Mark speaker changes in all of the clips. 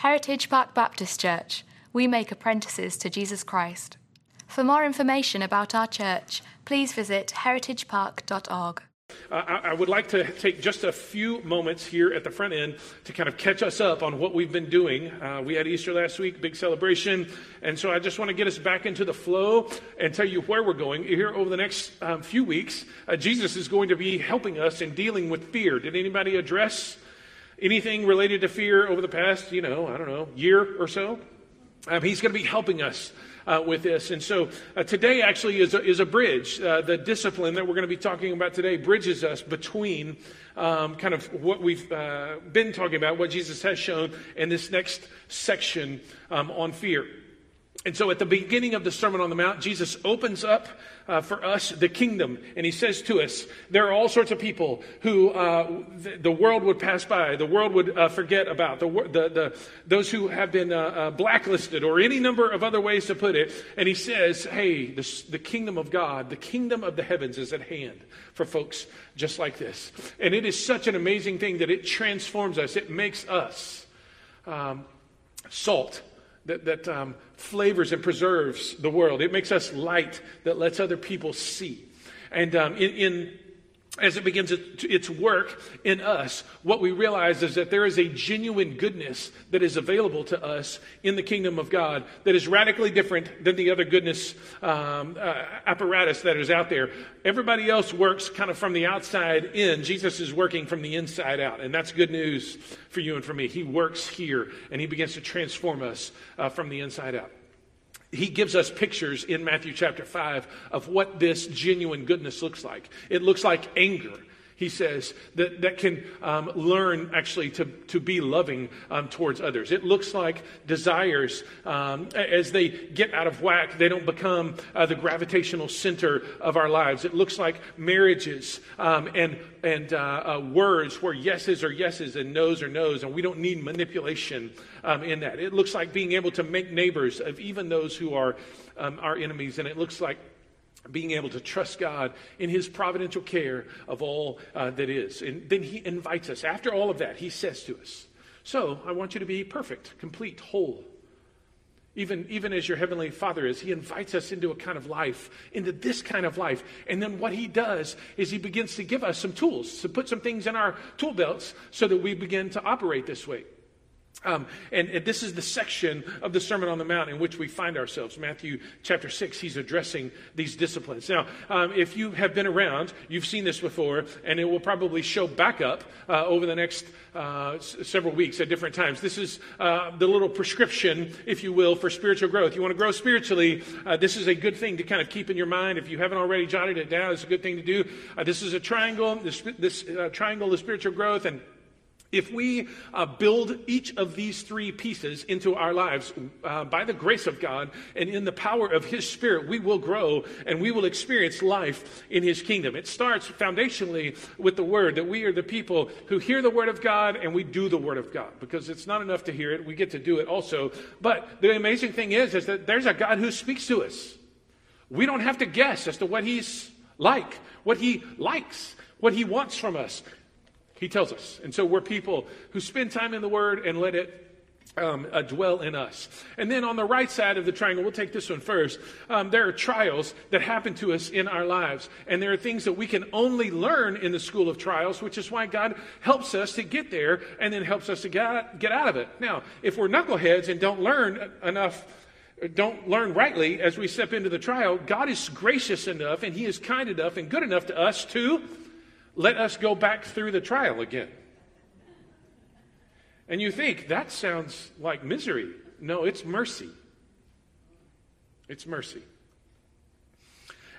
Speaker 1: Heritage Park Baptist Church. We make apprentices to Jesus Christ. For more information about our church, please visit heritagepark.org.
Speaker 2: Uh, I, would like to take just a few moments here at the front end to kind of catch us up on what we've been doing. Uh, we had Easter last week, big celebration. And so I just want to get us back into the flow and tell you where we're going. Here over the next um, few weeks, uh, Jesus is going to be helping us in dealing with fear. Did anybody address anything related to fear over the past, you know, I don't know, year or so? Um, he's going to be helping us uh, with this. And so uh, today actually is a, is a bridge. Uh, the discipline that we're going to be talking about today bridges us between um, kind of what we've uh, been talking about, what Jesus has shown, and this next section um, on fear. And so at the beginning of the Sermon on the Mount, Jesus opens up uh, for us the kingdom. And he says to us, there are all sorts of people who uh, the, the, world would pass by, the world would uh, forget about, the, the, the, those who have been uh, uh, blacklisted, or any number of other ways to put it. And he says, hey, the, the kingdom of God, the kingdom of the heavens is at hand for folks just like this. And it is such an amazing thing that it transforms us, it makes us um, salt that, that um, flavors and preserves the world. It makes us light that lets other people see. And um, in, in as it begins its work in us, what we realize is that there is a genuine goodness that is available to us in the kingdom of God that is radically different than the other goodness um, uh, apparatus that is out there. Everybody else works kind of from the outside in. Jesus is working from the inside out, and that's good news for you and for me. He works here, and he begins to transform us uh, from the inside out he gives us pictures in Matthew chapter 5 of what this genuine goodness looks like. It looks like anger. He says that, that can um, learn actually to, to be loving um, towards others. It looks like desires, um, as they get out of whack, they don't become uh, the gravitational center of our lives. It looks like marriages um, and, and uh, uh, words where yeses are yeses and nos are nos, and we don't need manipulation um, in that. It looks like being able to make neighbors of even those who are um, our enemies, and it looks like being able to trust God in His providential care of all uh, that is. And then He invites us. After all of that, He says to us, So I want you to be perfect, complete, whole. Even, even as your Heavenly Father is, He invites us into a kind of life, into this kind of life. And then what He does is He begins to give us some tools, to put some things in our tool belts so that we begin to operate this way. Um, and, and, this is the section of the Sermon on the Mount in which we find ourselves. Matthew chapter 6, he's addressing these disciplines. Now, um, if you have been around, you've seen this before, and it will probably show back up uh, over the next uh, s- several weeks at different times. This is uh, the little prescription, if you will, for spiritual growth. You want to grow spiritually, uh, this is a good thing to kind of keep in your mind. If you haven't already jotted it down, it's a good thing to do. Uh, this is a triangle, this, this uh, triangle of spiritual growth, and if we uh, build each of these three pieces into our lives uh, by the grace of God and in the power of His Spirit, we will grow and we will experience life in His kingdom. It starts foundationally with the Word, that we are the people who hear the Word of God and we do the Word of God because it's not enough to hear it, we get to do it also. But the amazing thing is, is that there's a God who speaks to us. We don't have to guess as to what He's like, what He likes, what He wants from us. He tells us. And so we're people who spend time in the Word and let it um, uh, dwell in us. And then on the right side of the triangle, we'll take this one first. Um, there are trials that happen to us in our lives. And there are things that we can only learn in the school of trials, which is why God helps us to get there and then helps us to get out, get out of it. Now, if we're knuckleheads and don't learn enough don't learn rightly as we step into the trial, God is gracious enough and He is kind enough and good enough to us to let us go back through the trial again. And you think, that sounds like misery. No, it's mercy. It's mercy.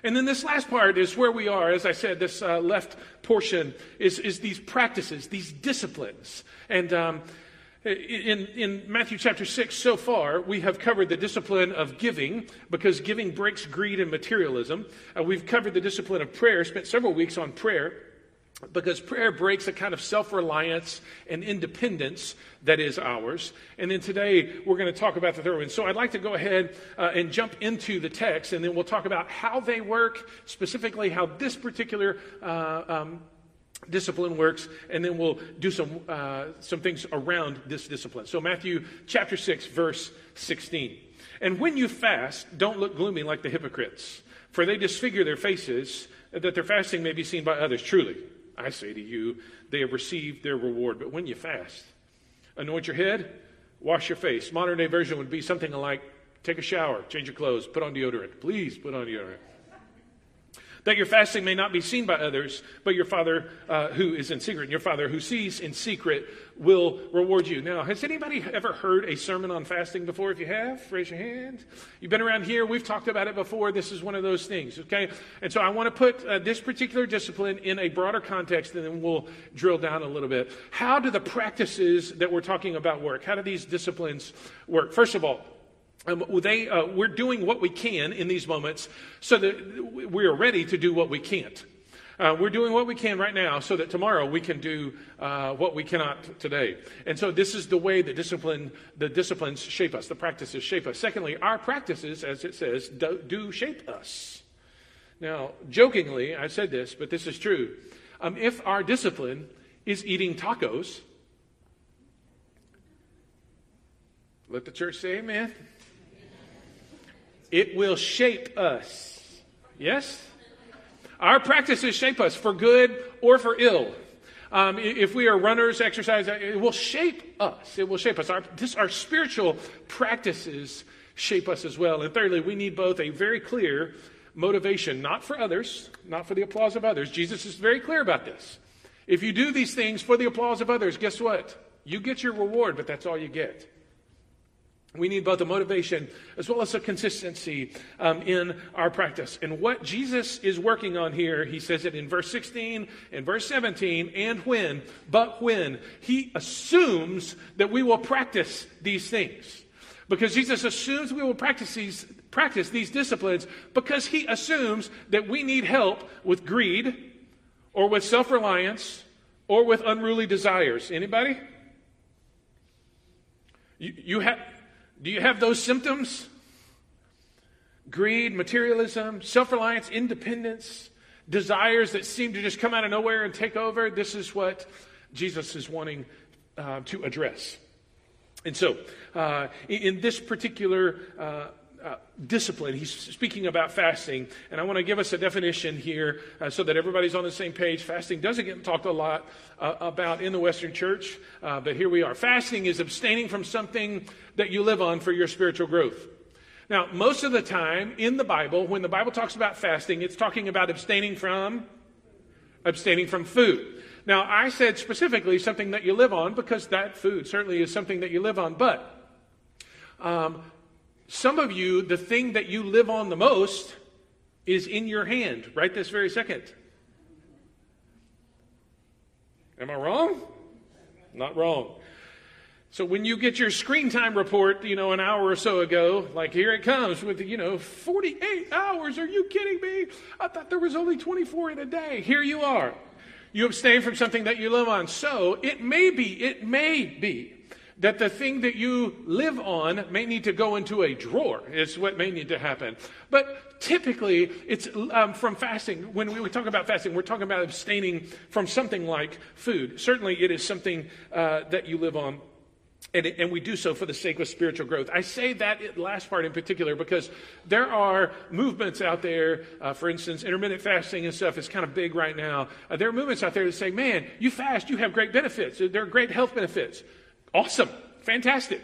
Speaker 2: And then this last part is where we are. As I said, this uh, left portion is, is these practices, these disciplines. And um, in, in Matthew chapter 6, so far, we have covered the discipline of giving because giving breaks greed and materialism. Uh, we've covered the discipline of prayer, spent several weeks on prayer because prayer breaks a kind of self reliance and independence that is ours. And then today we're going to talk about the third one. So I'd like to go ahead uh, and jump into the text, and then we'll talk about how they work, specifically how this particular uh, um, discipline works, and then we'll do some, uh, some things around this discipline. So, Matthew chapter 6, verse 16. And when you fast, don't look gloomy like the hypocrites, for they disfigure their faces, that their fasting may be seen by others. Truly, I say to you, they have received their reward. But when you fast, anoint your head, wash your face. Modern day version would be something like take a shower, change your clothes, put on deodorant. Please put on deodorant that your fasting may not be seen by others, but your Father uh, who is in secret. And your Father who sees in secret will reward you. Now, has anybody ever heard a sermon on fasting before? If you have, raise your hand. You've been around here, we've talked about it before. This is one of those things, okay? And so I want to put uh, this particular discipline in a broader context, and then we'll drill down a little bit. How do the practices that we're talking about work? How do these disciplines work? First of all, um, they, uh, we're doing what we can in these moments so that we are ready to do what we can't. Uh, we're doing what we can right now so that tomorrow we can do uh, what we cannot today. And so this is the way the discipline, the disciplines shape us, the practices shape us. Secondly, our practices, as it says, do, do shape us. Now, jokingly, I said this, but this is true. Um, if our discipline is eating tacos, let the church say amen. It will shape us. Yes? Our practices shape us for good or for ill. Um, if we are runners, exercise, it will shape us. It will shape us. Our, this, our spiritual practices shape us as well. And thirdly, we need both a very clear motivation, not for others, not for the applause of others. Jesus is very clear about this. If you do these things for the applause of others, guess what? You get your reward, but that's all you get. We need both a motivation as well as a consistency um, in our practice. And what Jesus is working on here, he says it in verse 16 and verse 17, and when, but when, he assumes that we will practice these things. Because Jesus assumes we will practice these, practice these disciplines because he assumes that we need help with greed or with self reliance or with unruly desires. Anybody? You, you have do you have those symptoms? Greed, materialism, self reliance, independence, desires that seem to just come out of nowhere and take over. This is what Jesus is wanting uh, to address. And so, uh, in, this particular uh, uh, discipline. He's speaking about fasting, and I want to give us a definition here uh, so that everybody's on the same page. Fasting doesn't get talked a lot uh, about in the Western church, uh, but here we are. Fasting is abstaining from something that you live on for your spiritual growth. Now, most of the time in the Bible, when the Bible talks about fasting, it's talking about abstaining from abstaining from food. Now, I said specifically something that you live on because that food certainly is something that you live on, but um, some of you, the thing that you live on the most is in your hand right this very second. Am I wrong? Not wrong. So when you get your screen time report, you know, an hour or so ago, like here it comes with, you know, 48 hours. Are you kidding me? I thought there was only 24 in a day. Here you are. You abstain from something that you live on. So it may be, it may be that the thing that you live on may need to go into a drawer, is what may need to happen. But typically, it's um, from fasting. When we talk about fasting, we're talking about abstaining from something like food. Certainly, it is something uh, that you live on. And, and, we do so for the sake of spiritual growth. I say that last part in particular because there are movements out there, uh, for instance, intermittent fasting and stuff is kind of big right now. Uh, there are movements out there that say, man, you fast, you have great benefits. There are great health benefits. Awesome. Fantastic.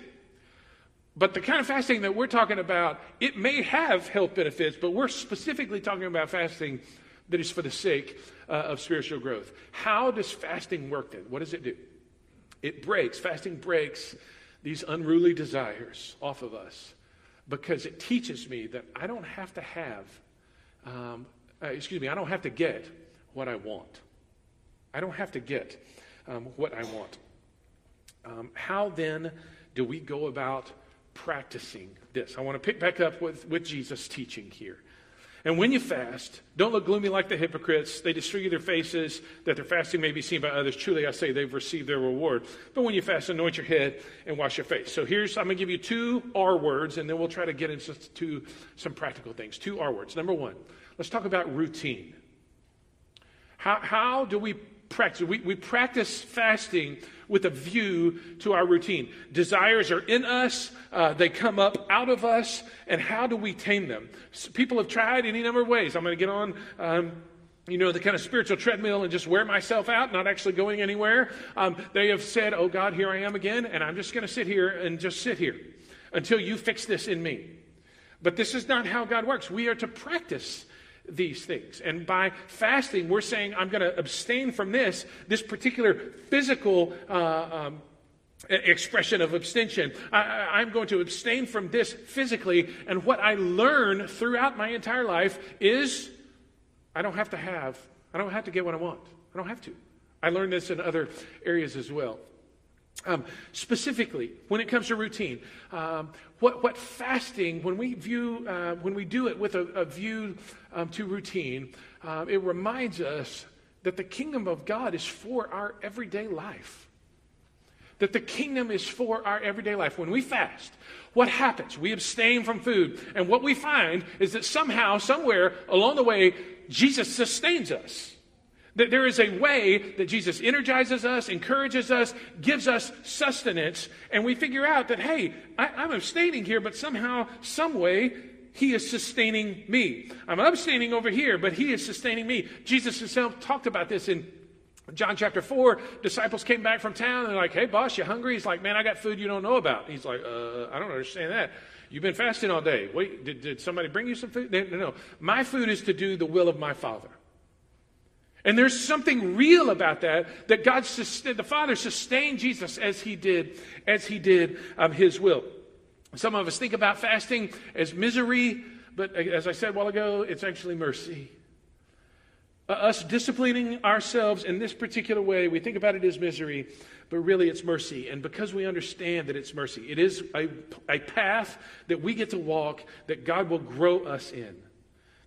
Speaker 2: But the kind of fasting that we're talking about, it may have health benefits, but we're specifically talking about fasting that is for the sake uh, of spiritual growth. How does fasting work then? What does it do? It breaks, fasting breaks these unruly desires off of us because it teaches me that I don't have to have, um, uh, excuse me, I don't have to get what I want. I don't have to get um, what I want. Um, how then do we go about practicing this? I want to pick back up with, with Jesus' teaching here. And when you fast, don't look gloomy like the hypocrites. They disfigure their faces that their fasting may be seen by others. Truly, I say they've received their reward. But when you fast, anoint your head and wash your face. So here's, I'm going to give you two R words, and then we'll try to get into some practical things. Two R words. Number one, let's talk about routine. How, how do we practice. We, we practice fasting with a view to our routine. Desires are in us, uh, they come up out of us, and how do we tame them? So people have tried any number of ways. I'm going to get on. Um, you know, the kind of spiritual treadmill and just wear myself out, not actually going anywhere. Um, they have said, Oh God, here I am again, and I'm just going to sit here and just sit here until you fix this in me. But this is not how God works. We are to practice these things. And by fasting, we're saying, I'm going to abstain from this, this particular physical uh, um, expression of abstention. I, am going to abstain from this physically. And what I learn throughout my entire life is I don't have to have, I don't have to get what I want. I don't have to. I learned this in other areas as well. Um, specifically, when it comes to routine, um, what, what fasting, when we view, uh, when we do it with a, a view um, to routine, uh, it reminds us that the kingdom of God is for our everyday life. That the kingdom is for our everyday life. When we fast, what happens? We abstain from food. And what we find is that somehow, somewhere along the way, Jesus sustains us. That there is a way that Jesus energizes us, encourages us, gives us sustenance, and we figure out that, hey, I, am abstaining here, but somehow, some way, he is sustaining me. I'm abstaining over here, but he is sustaining me. Jesus himself talked about this in John chapter 4, disciples came back from town and they're like, hey, boss, you hungry? He's like, man, I got food you don't know about. He's like, uh, I don't understand that. You've been fasting all day. Wait, did, did somebody bring you some food? No, no, no. My food is to do the will of my Father. And there's something real about that, that God, the Father sustained Jesus as he did, as he did um, his will. Some of us think about fasting as misery, but as I said a while ago, it's actually mercy. Uh, us disciplining ourselves in this particular way, we think about it as misery, but really it's mercy. And because we understand that it's mercy, it is a, a path that we get to walk that God will grow us in.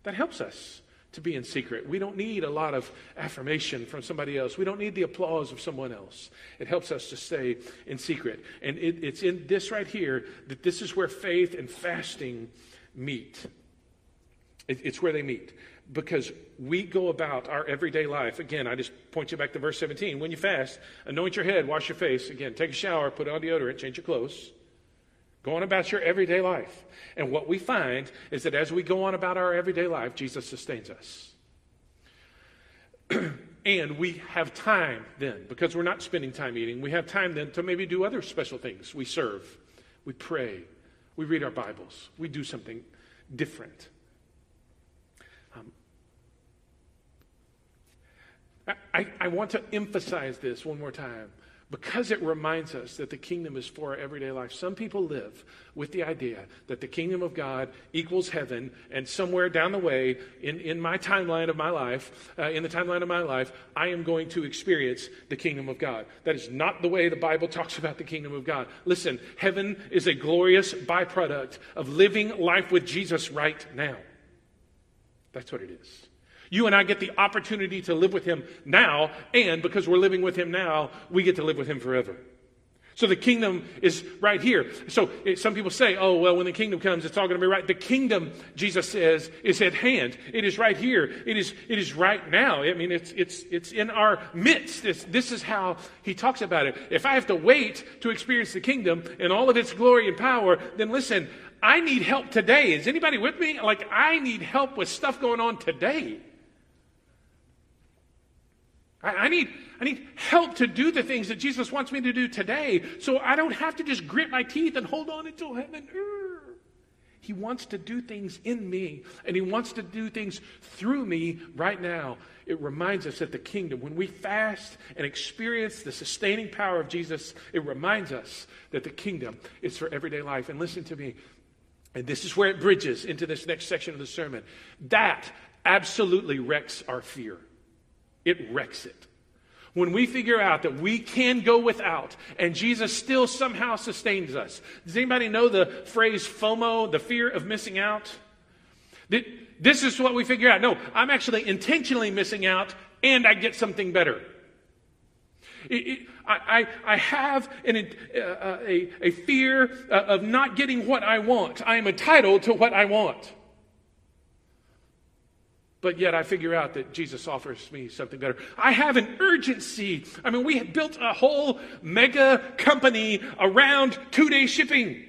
Speaker 2: That helps us to be in secret. We don't need a lot of affirmation from somebody else. We don't need the applause of someone else. It helps us to stay in secret. And it, it's in this right here that this is where faith and fasting meet. It, it's where they meet. Because we go about our everyday life. Again, I just point you back to verse 17. When you fast, anoint your head, wash your face. Again, take a shower, put on deodorant, change your clothes. Go on about your everyday life. And what we find is that as we go on about our everyday life, Jesus sustains us. and we have time then, because we're not spending time eating, we have time then to maybe do other special things. We serve, we pray, we read our Bibles, we do something different. Um, I, I want to emphasize this one more time because it reminds us that the kingdom is for our everyday life. Some people live with the idea that the kingdom of God equals heaven, and somewhere down the way in, in my timeline of my life, uh, in the timeline of my life, I am going to experience the kingdom of God. That is not the way the Bible talks about the kingdom of God. Listen, heaven is a glorious byproduct of living life with Jesus right now. That's what it is. You and I get the opportunity to live with him now, and because we're living with him now, we get to live with him forever. So the kingdom is right here. So it, some people say, oh, well, when the kingdom comes, it's all going to be right. The kingdom, Jesus says, is at hand. It is right here. It is, it is right now. I mean, it's, it's, it's in our midst. It's, this is how he talks about it. If I have to wait to experience the kingdom and all of its glory and power, then listen, I need help today. Is anybody with me? Like, I need help with stuff going on today. I, need, I need help to do the things that Jesus wants me to do today so I don't have to just grit my teeth and hold on until heaven. He wants to do things in me, and He wants to do things through me right now. It reminds us that the kingdom, when we fast and experience the sustaining power of Jesus, it reminds us that the kingdom is for everyday life. And listen to me, and this is where it bridges into this next section of the sermon. That absolutely wrecks our fear it wrecks it. When we figure out that we can go without and Jesus still somehow sustains us. Does anybody know the phrase FOMO, the fear of missing out? This is what we figure out. No, I'm actually intentionally missing out and I get something better. It, it, I, I, have an, uh, uh, a, a fear uh, of not getting what I want. I am entitled to what I want. But yet I figure out that Jesus offers me something better. I have an urgency. I mean, we have built a whole mega company around two day shipping.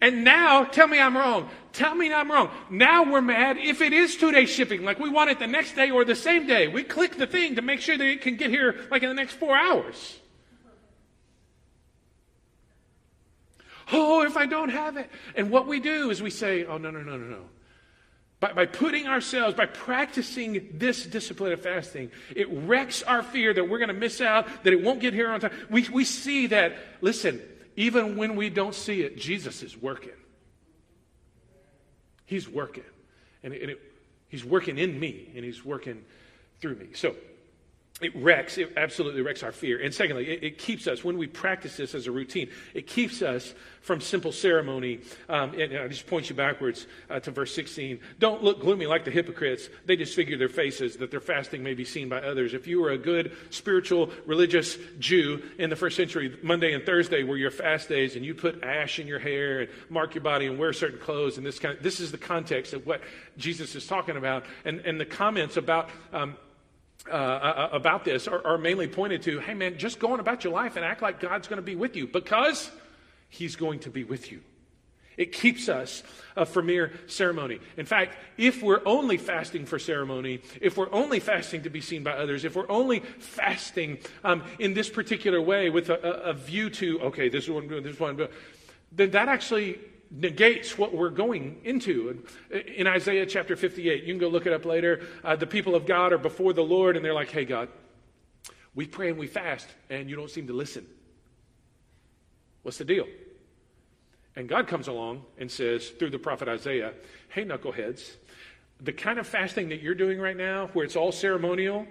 Speaker 2: And now, tell me I'm wrong. Tell me I'm wrong. Now we're mad if it is two day shipping, like we want it the next day or the same day. We click the thing to make sure that it can get here like in the next four hours. Oh, if I don't have it. And what we do is we say, oh, no, no, no, no, no. By, by putting ourselves, by practicing this discipline of fasting, it wrecks our fear that we're going to miss out, that it won't get here on time. We, we see that, listen, even when we don't see it, Jesus is working. He's working. And, and it, He's working in me, and He's working through me. So, it wrecks, it absolutely wrecks our fear. And secondly, it, it, keeps us, when we practice this as a routine, it keeps us from simple ceremony. Um, and I just point you backwards uh, to verse 16. Don't look gloomy like the hypocrites. They disfigure their faces that their fasting may be seen by others. If you were a good spiritual, religious Jew in the first century, Monday and Thursday were your fast days, and you put ash in your hair and mark your body and wear certain clothes. And this kind of, this is the context of what Jesus is talking about. And, and the comments about um, uh, about this are, are, mainly pointed to hey, man, just go on about your life and act like God's going to be with you because He's going to be with you. It keeps us uh, from mere ceremony. In fact, if we're only fasting for ceremony, if we're only fasting to be seen by others, if we're only fasting um, in this particular way with a, a, a, view to, okay, this is what I'm doing, this is what I'm doing, then that actually negates what we're going into. In Isaiah chapter 58, you can go look it up later. Uh, the people of God are before the Lord and they're like, hey, God, we pray and we fast, and you don't seem to listen. What's the deal? And God comes along and says, through the prophet Isaiah, hey, knuckleheads, the kind of fasting that you're doing right now, where it's all ceremonial,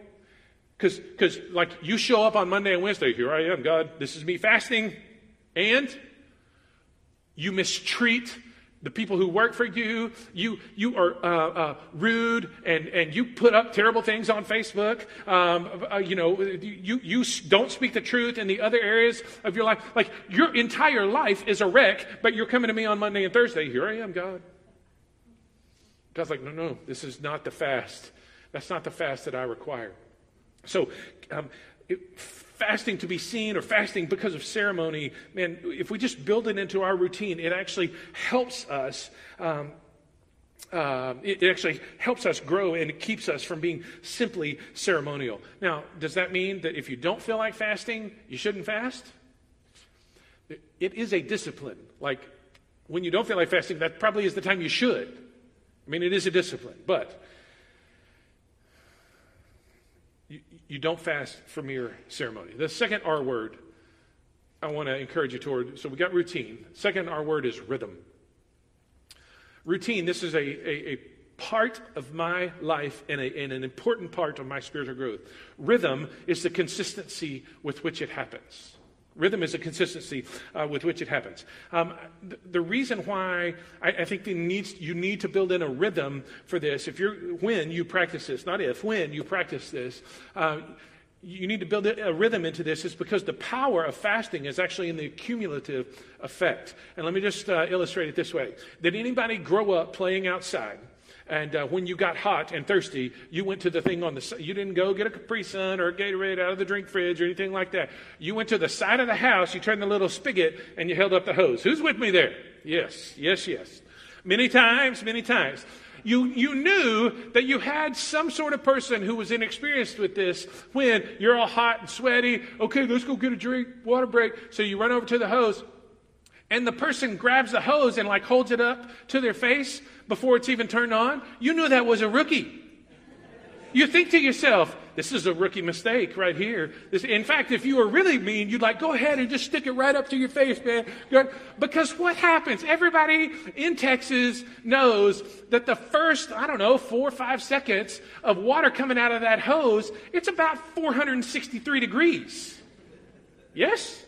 Speaker 2: because like you show up on Monday and Wednesday, here I am, God, this is me fasting, and you mistreat the people who work for you. You, you are uh, uh, rude and, and you put up terrible things on Facebook. Um, uh, you know, you, you don't speak the truth in the other areas of your life. Like your entire life is a wreck, but you're coming to me on Monday and Thursday. Here I am, God. God's like, no, no, this is not the fast. That's not the fast that I require. So, um, it, fasting to be seen or fasting because of ceremony, man, if we just build it into our routine, it actually helps us. Um, uh, it, it, actually helps us grow and it keeps us from being simply ceremonial. Now, does that mean that if you don't feel like fasting, you shouldn't fast? It is a discipline. Like when you don't feel like fasting, that probably is the time you should. I mean, it is a discipline. But you don't fast for mere ceremony. The second R word I want to encourage you toward, so we got routine. Second R word is rhythm. Routine, this is a, a, a part of my life and, a, and an important part of my spiritual growth. Rhythm is the consistency with which it happens. Rhythm is a consistency uh, with which it happens. Um, the, reason why I, I think needs, you need to build in a rhythm for this, if you're when you practice this, not if, when you practice this, uh, you need to build a rhythm into this is because the power of fasting is actually in the cumulative effect. And let me just uh, illustrate it this way: Did anybody grow up playing outside? And uh, when you got hot and thirsty, you went to the thing on the You didn't go get a Capri Sun or a Gatorade out of the drink fridge or anything like that. You went to the side of the house, you turned the little spigot, and you held up the hose. Who's with me there? Yes, yes, yes. Many times, many times. You, you knew that you had some sort of person who was inexperienced with this when you're all hot and sweaty. Okay, let's go get a drink, water break. So you run over to the hose and the person grabs the hose and like holds it up to their face before it's even turned on, you knew that was a rookie. You think to yourself, this is a rookie mistake right here. This, in fact, if you were really mean, you'd like, go ahead and just stick it right up to your face, man. Because what happens? Everybody in Texas knows that the first, I don't know, four or five seconds of water coming out of that hose, it's about 463 degrees. Yes?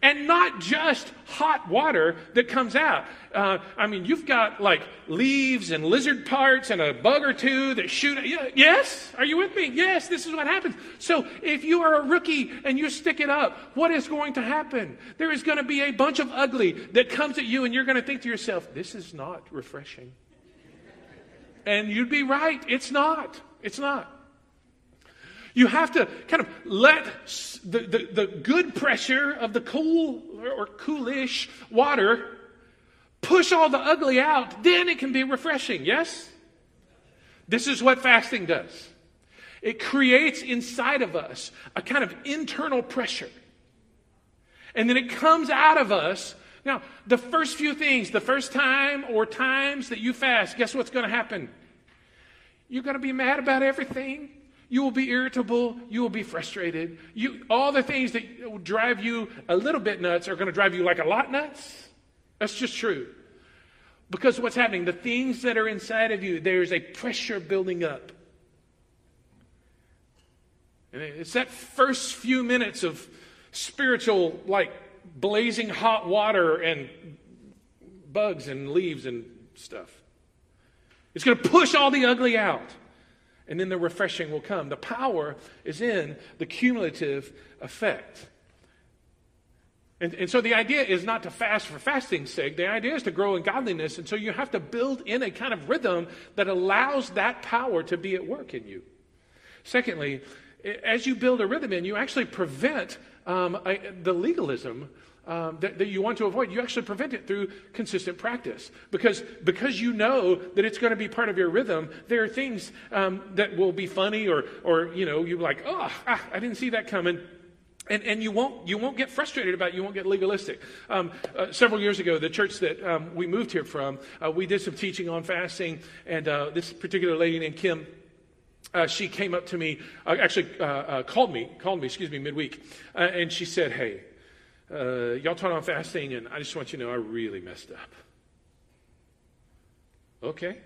Speaker 2: And not just hot water that comes out. Uh, I mean, you've got like leaves and lizard parts and a bug or two that shoot. Yes? Are you with me? Yes, this is what happens. So if you are a rookie and you stick it up, what is going to happen? There is going to be a bunch of ugly that comes at you, and you're going to think to yourself, this is not refreshing. And you'd be right. It's not. It's not. You have to kind of let the, the, the good pressure of the cool or coolish water push all the ugly out. Then it can be refreshing. Yes? This is what fasting does. It creates inside of us a kind of internal pressure. And then it comes out of us. Now, the first few things, the first time or times that you fast, guess what's going to happen? You're going to be mad about everything. You will be irritable. You will be frustrated. You, all the things that drive you a little bit nuts are going to drive you like a lot nuts. That's just true. Because what's happening? The things that are inside of you, there's a pressure building up. And it's that first few minutes of spiritual, like blazing hot water and bugs and leaves and stuff. It's going to push all the ugly out. And then the refreshing will come. The power is in the cumulative effect. And, and so the idea is not to fast for fasting's sake. The idea is to grow in godliness. And so you have to build in a kind of rhythm that allows that power to be at work in you. Secondly, as you build a rhythm in, you actually prevent um, the legalism um, that, that, you want to avoid. You actually prevent it through consistent practice. Because, because you know that it's going to be part of your rhythm, there are things um, that will be funny or, or you know, you're like, oh, ah, I didn't see that coming. And, and you, won't, you won't get frustrated about it. You won't get legalistic. Um, uh, several years ago, the church that um, we moved here from, uh, we did some teaching on fasting. And uh, this particular lady named Kim, uh, she came up to me, uh, actually uh, uh, called me, called me, excuse me, midweek, uh, and she said, "Hey, uh, y'all taught on fasting, and I just want you to know I really messed up." Okay.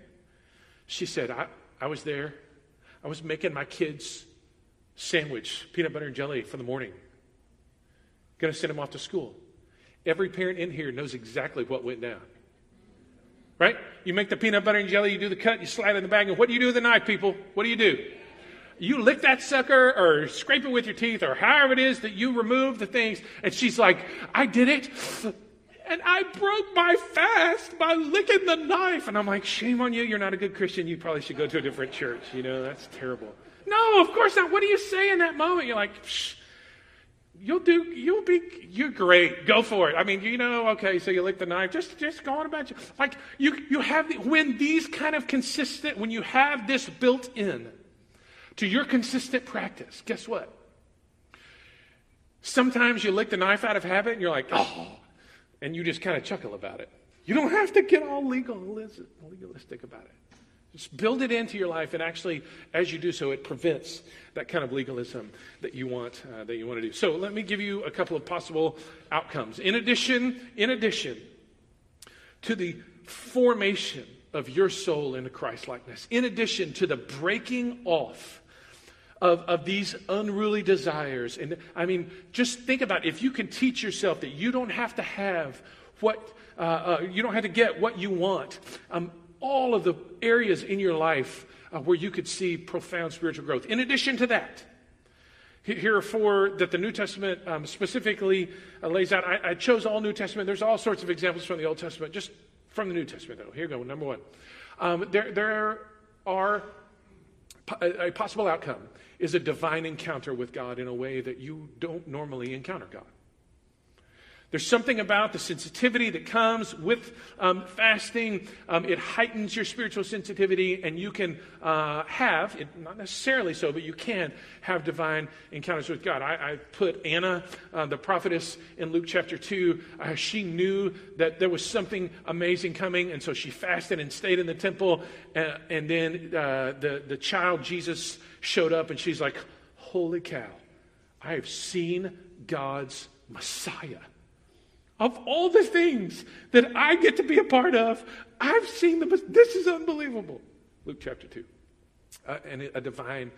Speaker 2: She said, "I, I was there. I was making my kids sandwich, peanut butter and jelly for the morning. Going to send them off to school. Every parent in here knows exactly what went down." Right? You make the peanut butter and jelly, you do the cut, you slide it in the bag, and what do you do with the knife, people? What do you do? You lick that sucker or scrape it with your teeth or however it is that you remove the things. And she's like, I did it. And I broke my fast by licking the knife. And I'm like, shame on you. You're not a good Christian. You probably should go to a different church. You know, that's terrible. No, of course not. What do you say in that moment? You're like, You'll do, you'll be, you're great. Go for it. I mean, you know, okay, so you lick the knife. Just, just go on about you. Like, you, you have, the, when these kind of consistent, when you have this built in to your consistent practice, guess what? Sometimes you lick the knife out of habit and you're like, oh, and you just kind of chuckle about it. You don't have to get all legalistic about it. Just build it into your life, and actually, as you do so, it prevents that kind of legalism that you want uh, that you want to do. So, let me give you a couple of possible outcomes. In addition, in addition to the formation of your soul into Christ likeness, in addition to the breaking off of, of these unruly desires, and I mean, just think about it. if you can teach yourself that you don't have to have what uh, uh, you don't have to get what you want. Um, all of the areas in your life uh, where you could see profound spiritual growth. In addition to that, here are four that the New Testament um, specifically uh, lays out. I, I, chose all New Testament. There's all sorts of examples from the Old Testament, just from the New Testament, though. Here you go, number one. Um, there, there are a possible outcome is a divine encounter with God in a way that you don't normally encounter God. There's something about the sensitivity that comes with um, fasting. Um, it heightens your spiritual sensitivity, and you can uh, have, it, not necessarily so, but you can have divine encounters with God. I, I put Anna, uh, the prophetess, in Luke chapter 2. Uh, she knew that there was something amazing coming, and so she fasted and stayed in the temple. Uh, and then uh, the, the child, Jesus, showed up, and she's like, Holy cow, I have seen God's Messiah. Of all the things that I get to be a part of, I've seen the This is unbelievable. Luke chapter 2. Uh, and a divine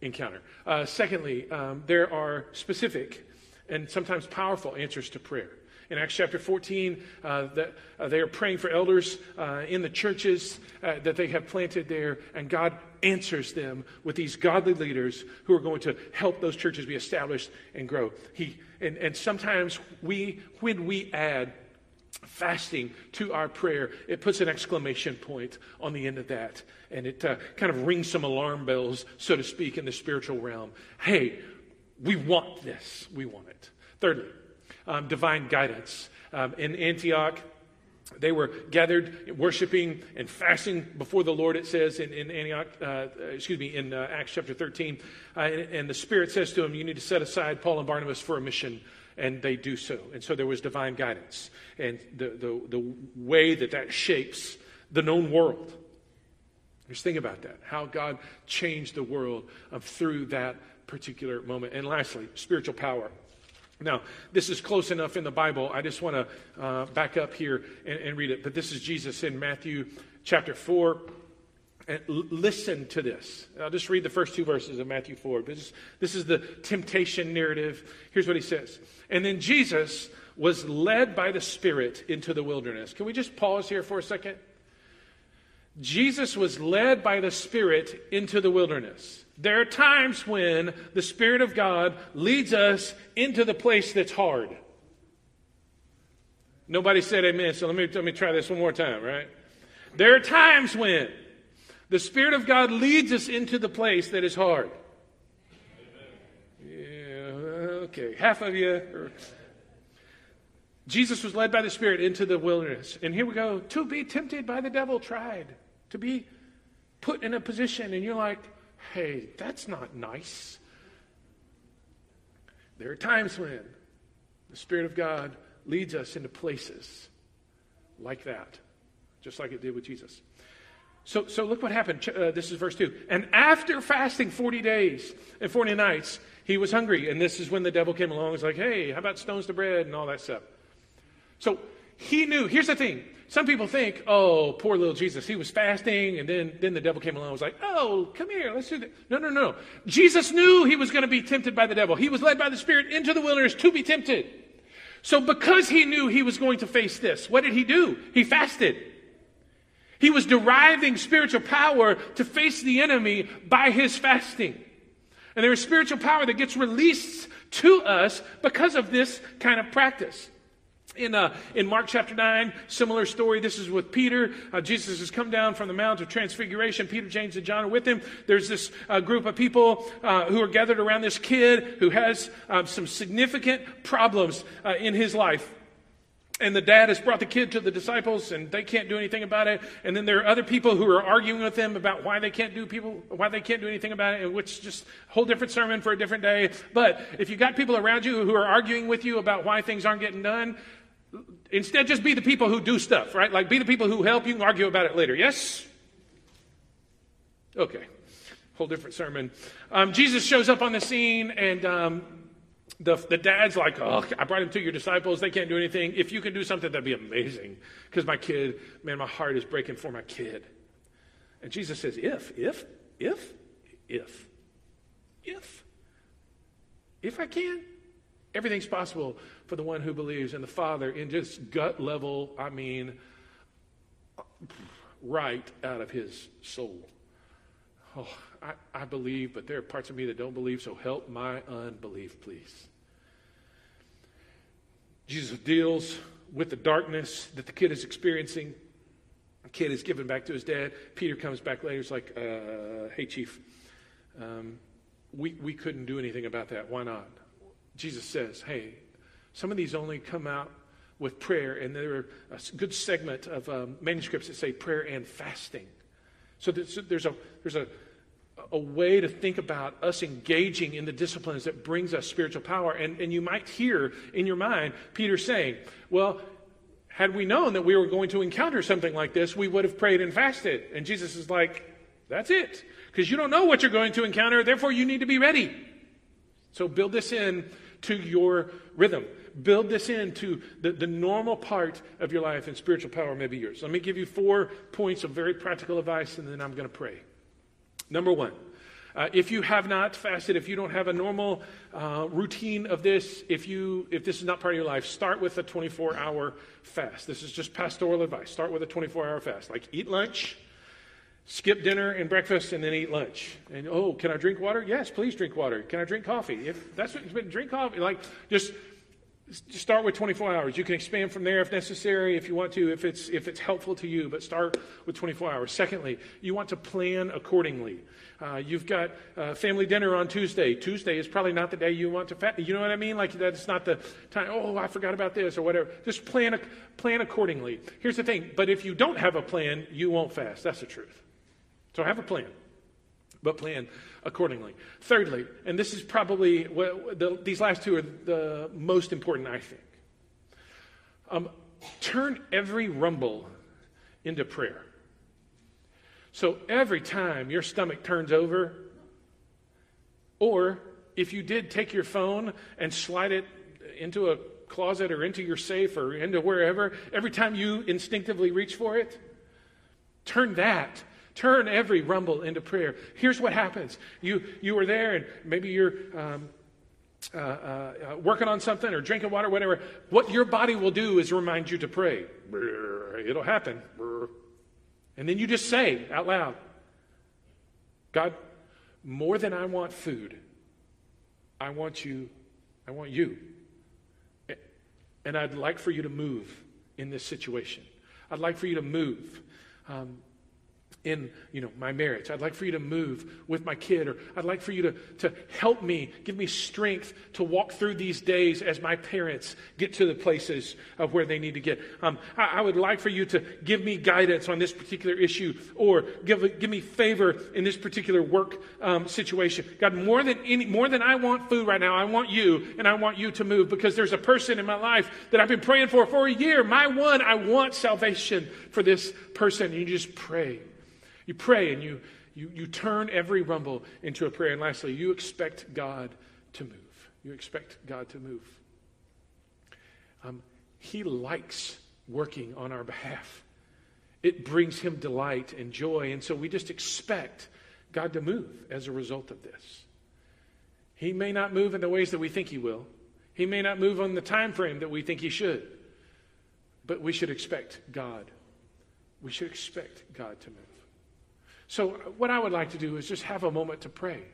Speaker 2: encounter. Uh, secondly, um, there are specific and sometimes powerful answers to prayer. In Acts chapter 14, uh, that, uh, they are praying for elders uh, in the churches uh, that they have planted there, and God answers them with these godly leaders who are going to help those churches be established and grow. He, and, and sometimes we, when we add fasting to our prayer, it puts an exclamation point on the end of that. And it uh, kind of rings some alarm bells, so to speak, in the spiritual realm. Hey, we want this. We want it. Thirdly, um, divine guidance. Um, in Antioch, they were gathered worshiping and fasting before the Lord, it says in, in Antioch, uh, excuse me, in uh, Acts chapter 13. Uh, and, and, the Spirit says to them, You need to set aside Paul and Barnabas for a mission. And they do so. And so there was divine guidance. And the, the, the way that that shapes the known world. Just think about that. How God changed the world um, through that particular moment. And lastly, spiritual power. Now, this is close enough in the Bible. I just want to uh, back up here and, and, read it. But this is Jesus in Matthew chapter 4. And l- listen to this. I'll just read the first two verses of Matthew 4. This, this is the temptation narrative. Here's what he says. And then Jesus was led by the Spirit into the wilderness. Can we just pause here for a second? Jesus was led by the Spirit into the wilderness. There are times when the Spirit of God leads us into the place that's hard. Nobody said amen, so let me, let me try this one more time, right? There are times when the Spirit of God leads us into the place that is hard. Yeah, okay, half of you. Jesus was led by the Spirit into the wilderness. And here we go to be tempted by the devil, tried. To be put in a position, and you're like, hey, that's not nice. There are times when the Spirit of God leads us into places like that, just like it did with Jesus. So, so look what happened. Uh, this is verse 2. And after fasting 40 days and 40 nights, he was hungry. And this is when the devil came along. He's like, hey, how about stones to bread and all that stuff? So he knew. Here's the thing some people think, oh, poor little Jesus, he was fasting, and then, then the devil came along and was like, oh, come here, let's do that. No, no, no. Jesus knew he was going to be tempted by the devil. He was led by the Spirit into the wilderness to be tempted. So because he knew he was going to face this, what did he do? He fasted. He was deriving spiritual power to face the enemy by his fasting. And there is spiritual power that gets released to us because of this kind of practice. In, uh, in Mark chapter 9, similar story. This is with Peter. Uh, Jesus has come down from the Mount of Transfiguration. Peter, James, and John are with him. There's this uh, group of people uh, who are gathered around this kid who has uh, some significant problems uh, in his life. And the dad has brought the kid to the disciples, and they can't do anything about it. And then there are other people who are arguing with them about why they can't do people, why they can't do anything about it, which is just a whole different sermon for a different day. But if you got people around you who are arguing with you about why things aren't getting done, Instead, just be the people who do stuff, right? Like be the people who help. You can argue about it later. Yes? Okay. Whole different sermon. Um, Jesus shows up on the scene, and um, the, the dad's like, Oh, I brought him to your disciples. They can't do anything. If you can do something, that'd be amazing. Because my kid, man, my heart is breaking for my kid. And Jesus says, If, if, if, if, if, if I can, everything's possible for the one who believes in the Father in just gut level, I mean, right out of his soul. Oh, I, I believe, but there are parts of me that don't believe, so help my unbelief, please. Jesus deals with the darkness that the kid is experiencing. The kid is given back to his dad. Peter comes back later. He's like, uh, hey, Chief, um, we, we couldn't do anything about that. Why not? Jesus says, hey, some of these only come out with prayer, and there are a good segment of um, manuscripts that say prayer and fasting. So there's, there's, a, there's a, a way to think about us engaging in the disciplines that brings us spiritual power. And, and you might hear in your mind Peter saying, well, had we known that we were going to encounter something like this, we would have prayed and fasted. And Jesus is like, that's it. Because you don't know what you're going to encounter, therefore you need to be ready. So build this in to your rhythm build this into the, the normal part of your life, and spiritual power may be yours. Let me give you four points of very practical advice, and then I'm going to pray. Number one, uh, if you have not fasted, if you don't have a normal uh, routine of this, if you if this is not part of your life, start with a 24-hour fast. This is just pastoral advice. Start with a 24-hour fast. Like eat lunch, skip dinner and breakfast, and then eat lunch. And oh, can I drink water? Yes, please drink water. Can I drink coffee? If that's what drink coffee. Like just start with 24 hours. You can expand from there if necessary, if you want to, if it's, if it's helpful to you, but start with 24 hours. Secondly, you want to plan accordingly. Uh, you've got uh, family dinner on Tuesday. Tuesday is probably not the day you want to fast. You know what I mean? Like that's not the time. Oh, I forgot about this or whatever. Just plan plan accordingly. Here's the thing. But if you don't have a plan, you won't fast. That's the truth. So have a plan, but plan accordingly. Thirdly, and this is probably the, these last two are the most important, I think. Um, turn every rumble into prayer. So every time your stomach turns over, or if you did take your phone and slide it into a closet or into your safe or into wherever, every time you instinctively reach for it, turn that Turn every rumble into prayer. Here's what happens you, you were there, and maybe you're. Um, uh, uh, uh, working on something or drinking water, whatever, what your body will do is remind you to pray. It'll happen. And then you just say out loud, God, more than I want food, I want you, I want you. And I'd like for you to move in this situation. I'd like for you to move. Um, in you know my marriage. I'd like for you to move with my kid or i'd like for you to, to help me give me strength to walk through these days as my parents get to the places of where they need to get. Um, I, I, would like for you to give me guidance on this particular issue or give, give me favor in this particular work um, situation. God more than any more than i want food right now i want you and i want you to move because there's a person in my life that i've been praying for for a year. My one i want salvation for this person. And you just pray you pray and you, you, you turn every rumble into a prayer. And lastly, you expect God to move. You expect God to move. Um, he likes working on our behalf. It brings him delight and joy. And so we just expect God to move as a result of this. He may not move in the ways that we think he will. He may not move on the time frame that we think he should. But we should expect God. We should expect God to move. So, what I would like to do is just have a moment to pray.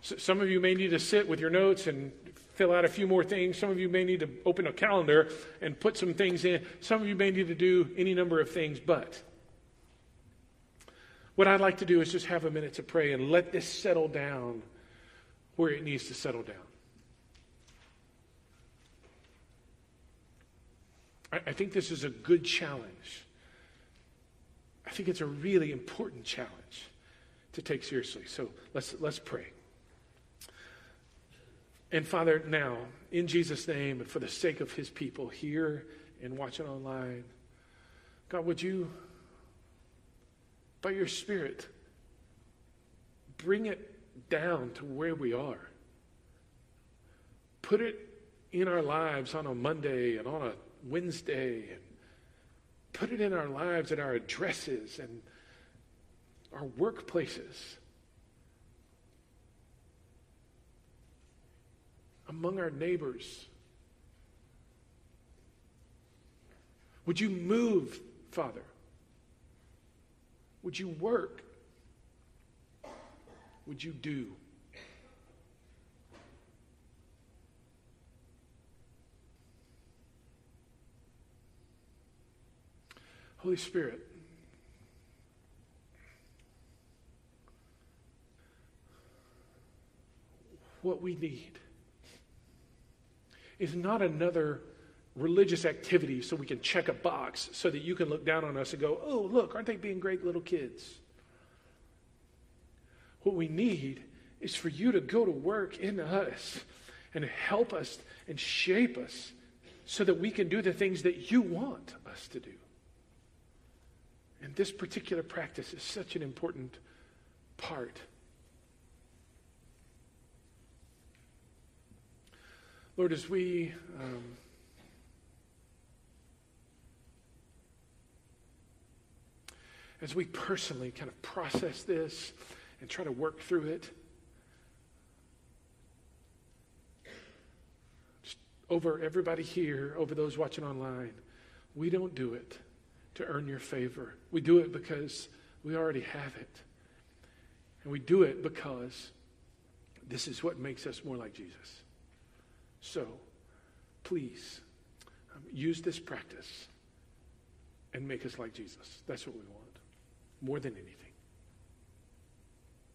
Speaker 2: So some of you may need to sit with your notes and fill out a few more things. Some of you may need to open a calendar and put some things in. Some of you may need to do any number of things, but what I'd like to do is just have a minute to pray and let this settle down where it needs to settle down. I, I think this is a good challenge I think it's a really important challenge to take seriously. So let's, let's pray. And Father, now, in Jesus' name and for the sake of his people here and watching online, God, would you, by your Spirit, bring it down to where we are? Put it in our lives on a Monday and on a Wednesday and Put it in our lives, in our addresses and our workplaces, among our neighbors. Would you move, Father? Would you work? Would you do? Holy Spirit, what we need is not another religious activity so we can check a box so that you can look down on us and go, oh, look, aren't they being great little kids? What we need is for you to go to work in us and help us and shape us so that we can do the things that you want us to do. And this particular practice is such an important part. Lord, as we um, as we personally kind of process this and try to work through it, over everybody here, over those watching online, we don't do it to earn your favor. We do it because we already have it. And we do it because this is what makes us more like Jesus. So, please um, use this practice and make us like Jesus. That's what we want more than anything.